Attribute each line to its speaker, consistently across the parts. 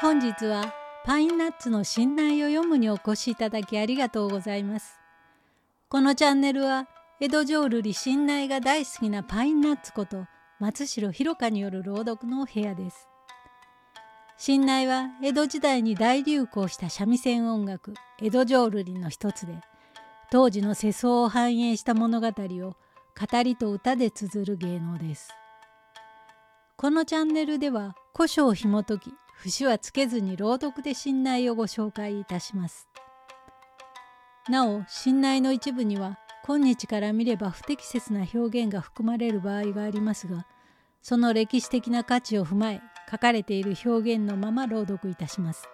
Speaker 1: 本日はパインナッツの信内を読むにお越しいただきありがとうございます。このチャンネルは江戸浄瑠璃信内が大好きなパインナッツこと松代弘香による朗読のお部屋です。信内は江戸時代に大流行した三味線音楽江戸浄瑠璃の一つで当時の世相を反映した物語を語りと歌で綴る芸能です。このチャンネルでは古書を紐解き節はつけずに朗読で信内をご紹介いたします。なお信内の一部には今日から見れば不適切な表現が含まれる場合がありますがその歴史的な価値を踏まえ書かれている表現のまま朗読いたします。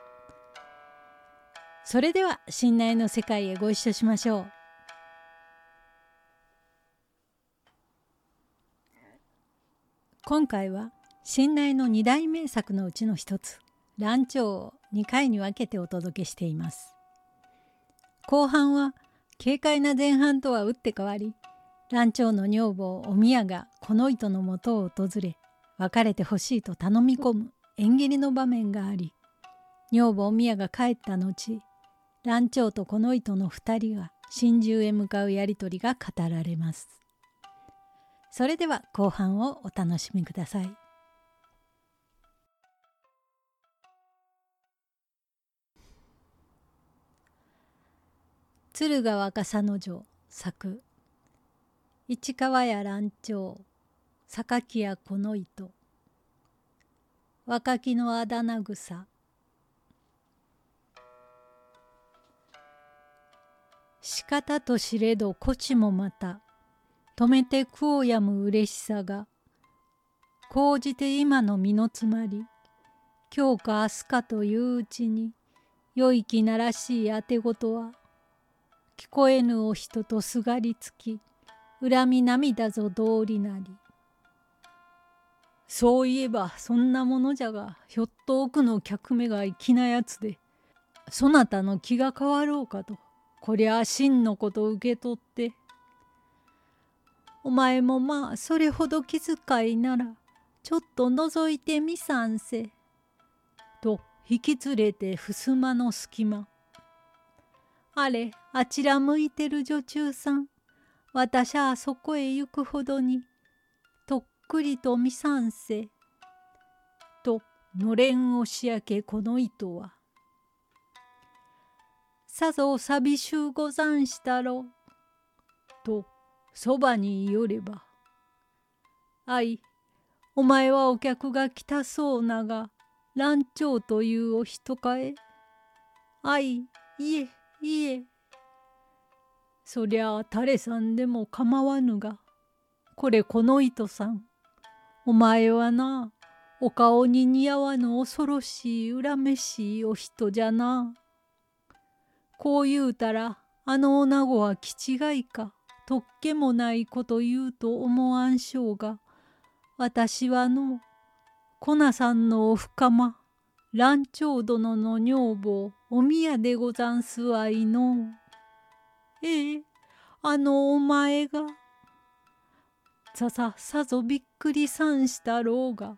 Speaker 1: それでは信内の世界へご一緒しましょう。今回は信内の二大名作のうちの一つ「蘭長」を2回に分けてお届けしています。後半は軽快な前半とは打って変わり蘭長の女房お宮がこの糸のもとを訪れ別れてほしいと頼み込む縁切りの場面があり女房お宮が帰った後蘭長とこの糸の2人が心中へ向かうやり取りが語られます。それでは後半をお楽しみください。敦賀若狭の城作。市川屋蘭長榊やこの糸。若きのあだ名草。仕方と知れどこちもまた止めて苦をやむ嬉しさが講じて今の身の詰まり今日か明日かといううちに良い気ならしいあてごとは聞こえぬお人とすがりつき恨み涙ぞ通りなりそういえばそんなものじゃがひょっと奥の客目が粋なやつでそなたの気が変わろうかとこりゃあ真のこと受け取ってお前もまあそれほど気遣いならちょっと覗いてみさんせ。と引き連れて襖の隙間。あれあちら向いてる女中さん私はそこへ行くほどにとっくりと見さんせ。とのれん押し焼けこの糸は。さぞ寂しゅうござんしたろ。とそばによれば。あい、お前はお客が来たそうなが、蘭長というお人かえ。あい、いえ、いえ。そりゃあ誰さんでも構わぬが、これこの糸さん。お前はな、お顔に似合わぬ恐ろしい恨めしいお人じゃな。こう言うたらあの女子は気違いかとっけもないこと言うと思わんしょうが私はのコナさんのお深間蘭長殿の女房お宮でござんすわいの。ええあのお前が。さささぞびっくりさんしたろうが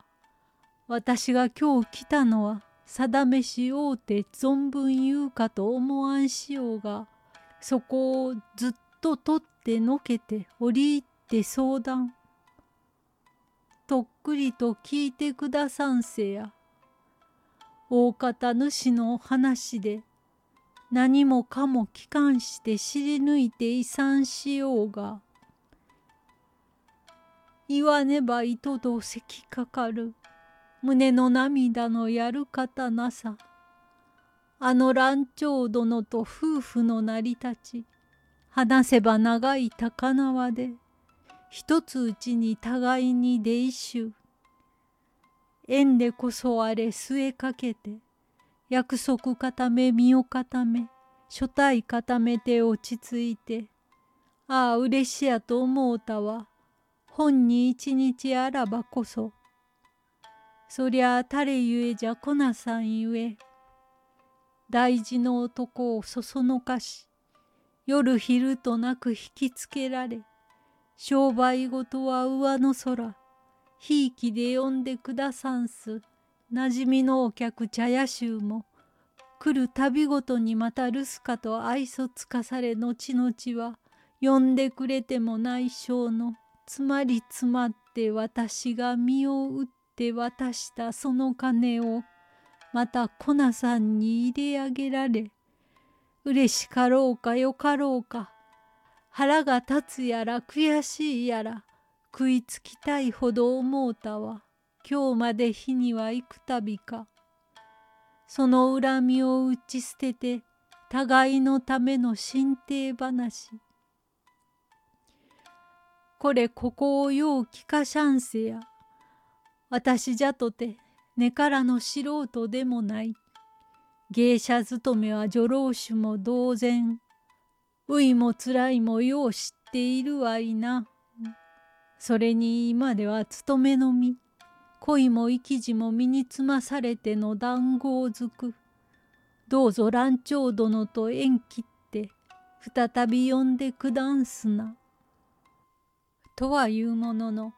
Speaker 1: 私が今日来たのは定めしおうて存分言うかと思わんしようがそこをずっと取ってのけて折り入って相談とっくりと聞いてくださんせや大方主の話で何もかも帰還して知り抜いて遺産しようが言わねば糸とせきかかる。胸の涙のやる方なさ。あの蘭長殿と夫婦の成り立ち。話せば長い高輪で一つうちに互いに出一種縁でこそあれ据えかけて約束固め身を固め所帯固めて落ち着いてああ嬉しやと思うたわ本に一日あらばこそそりゃあ誰ゆえじゃこなさんゆえ。大事の男をそそのかし、夜昼となく引きつけられ、商売ごとは上の空、ひいきで呼んでくださんす、なじみのお客茶屋衆も来る度ごとにまた留守かと愛想つかされ後々は呼んでくれても内緒のつまりつまって私が身を打って渡したその金をまた粉さんに入れ上げられ嬉しかろうかよかろうか腹が立つやら悔しいやら食いつきたいほど思うたわ。今日まで日には行くたびか。その恨みを打ち捨てて互いのための進呈話。これここをよう聞かしゃんせや。私じゃとて根からの素人でもない。芸者勤めは女郎種も同然。ういもつらいもよう知っているわいな。それに今では勤めの身恋も生地も身につまされての談合づく。どうぞ蘭長殿と縁切って再び呼んでくだんすな。とはいうものの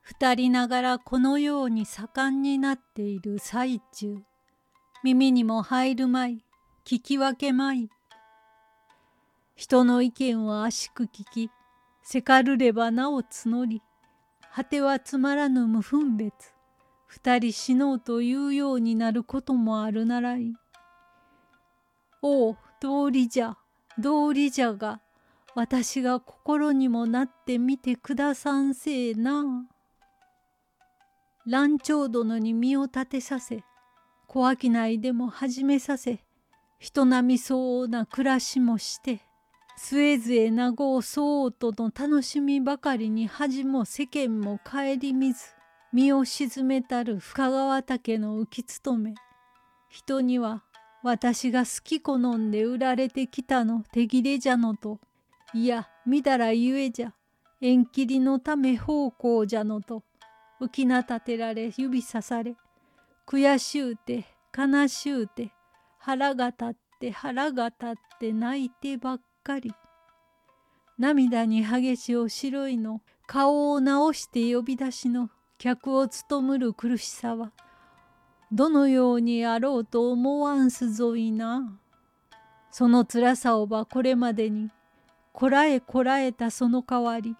Speaker 1: 二人ながらこのように盛んになっている最中耳にも入るまい聞き分けまい人の意見をあしく聞きせかるればなお募り果てはつまらぬ無分別二人死のうというようになることもあるならい。おう道理じゃ道理じゃが私が心にもなってみてくださんせえな。蘭長殿に身を立てさせ小商いでも始めさせ人並み相応な暮らしもしてすえずえなごうそうとの楽しみばかりに恥も世間も顧みず身を沈めたる深川岳の浮き務め。人には私が好き好んで売られてきたの手切れじゃのと。いや見たらゆえじゃ。縁切りのため奉公じゃのと。浮きな立てられ指さされ。悔しゅうて悲しゅうて腹が立って腹が立って泣いてばっかり。涙に激しお白いの。顔を直して呼び出しの。客を務むる苦しさは。どのようにあろうと思わんすぞいな。その辛さをばこれまでに。こらえこらえたその代わり。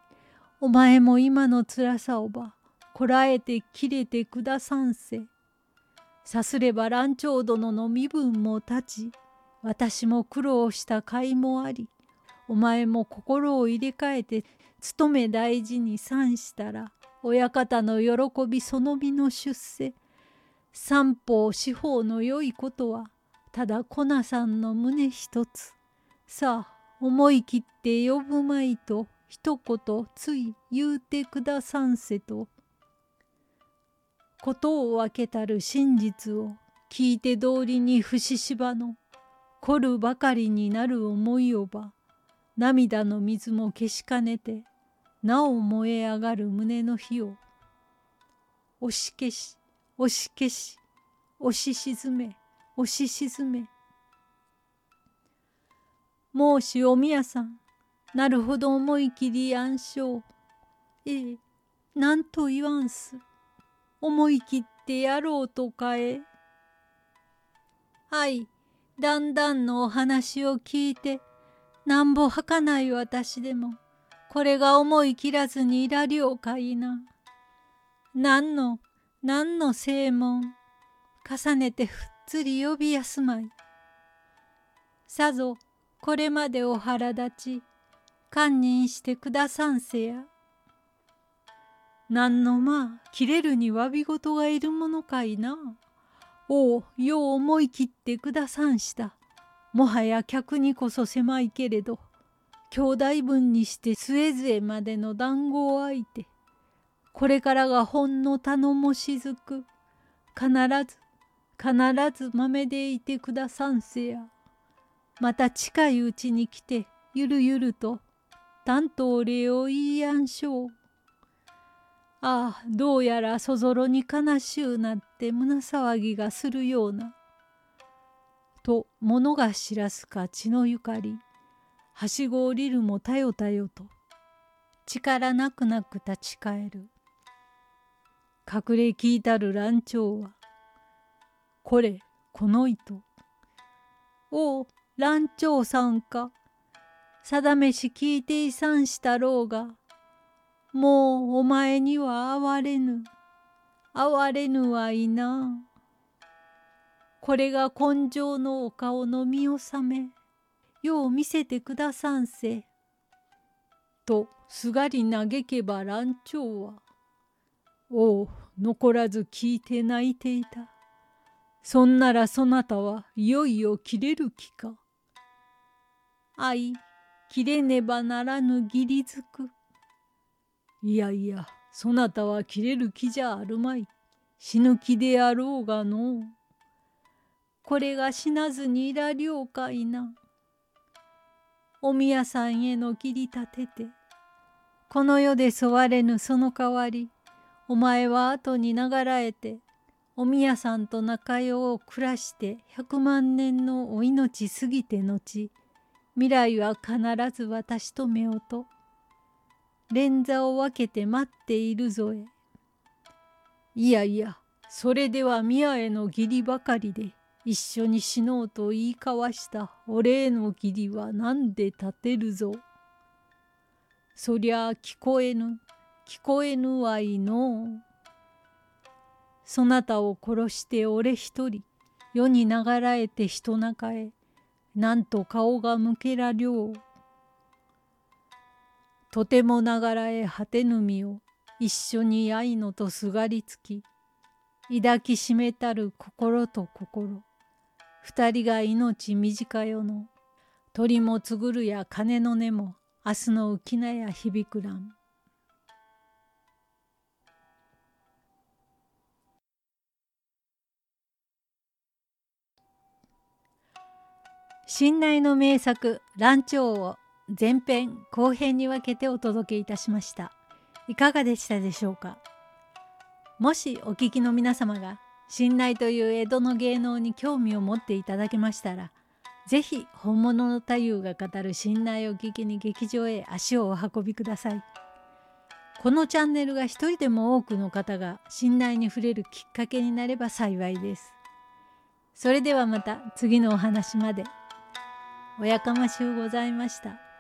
Speaker 1: お前も今の辛さをばこらえて切れてくださんせ。さすれば蘭長殿の身分も立ち。私も苦労した甲斐もありお前も心を入れ替えて勤め大事に参したら親方の喜びその身の出世三方四方の良いことはただ粉さんの胸一つ。さあ思い切って呼ぶまいと一言つい言うてくださんせとことを分けたる真実を聞いて通りに不死芝の凝るばかりになる思いをば涙の水も消しかねてなお燃え上がる胸の火を押し消し押し消し押し沈め押し沈め。孟子お宮さんなるほど思い切り暗唱。ええなんと言わんす。思い切ってやろうとかえ。はい。だんだんのお話を聞いてなんぼはかない私でもこれが思い切らずにいらりょうかいな。何の何の正門重ねてふっつり呼びやすまい。さぞこれまでお腹立ち堪忍してくださんせや。何のまあ切れるに詫び事がいるものかいな。おうよう思い切ってくださんした。もはや客にこそ狭いけれど兄弟分にして末々までの談合相手これからがほんの頼もしずく必ず必ず豆でいてくださんせやまた近いうちに来てゆるゆると担当礼を言いやんしょう。ああどうやらそぞろに悲しゅうなって胸騒ぎがするような。と物が知らすか血のゆかりはしご降りるもたよたよと力なくなく立ち返る隠れ聞いたる乱長はこれこの糸。おう蘭長さんか。定めし聞いていさんしたろうが。もうお前には哀れぬ。哀れぬはいな。これが根性のお顔の見納め。よう見せてくださんせ。とすがり嘆けば蘭長は。おう残らず聞いて泣いていた。そんならそなたはいよいよ切れる気か。愛、切れねばならぬ義理づく。いやいや、そなたは切れる気じゃあるまい。死ぬ気であろうがのう。これが死なずにいらりょうかいな。お宮さんへの切り立てて、この世で沿われぬその代わり、お前は後に流らえて、お宮さんと仲良う暮らして百万年のお命過ぎて後、未来は必ず私とめおと、連座を分けて待っているぞえ。いやいや、それでは宮への義理ばかりで、一緒に死のうと言い交わした俺への義理は何で立てるぞ。そりゃあ聞こえぬ、聞こえぬはいのう。そなたを殺して俺一人世に流らえて人中へなんと顔が向けらりょう。とてもながらえ果てぬ身を一緒に愛のとすがりつき抱きしめたる心と心二人が命短よの鳥もつぐるや鐘の音も明日の浮き名や響くらん。信内の名作「蘭長」を前編後編に分けてお届けいたしましたいかがでしたでしょうか？もしお聞きの皆様が信内という江戸の芸能に興味を持っていただけましたら是非本物の太夫が語る信内を聞きに劇場へ足をお運びくださいこのチャンネルが一人でも多くの方が信内に触れるきっかけになれば幸いですそれではまた次のお話まで。おやかましゅうございました。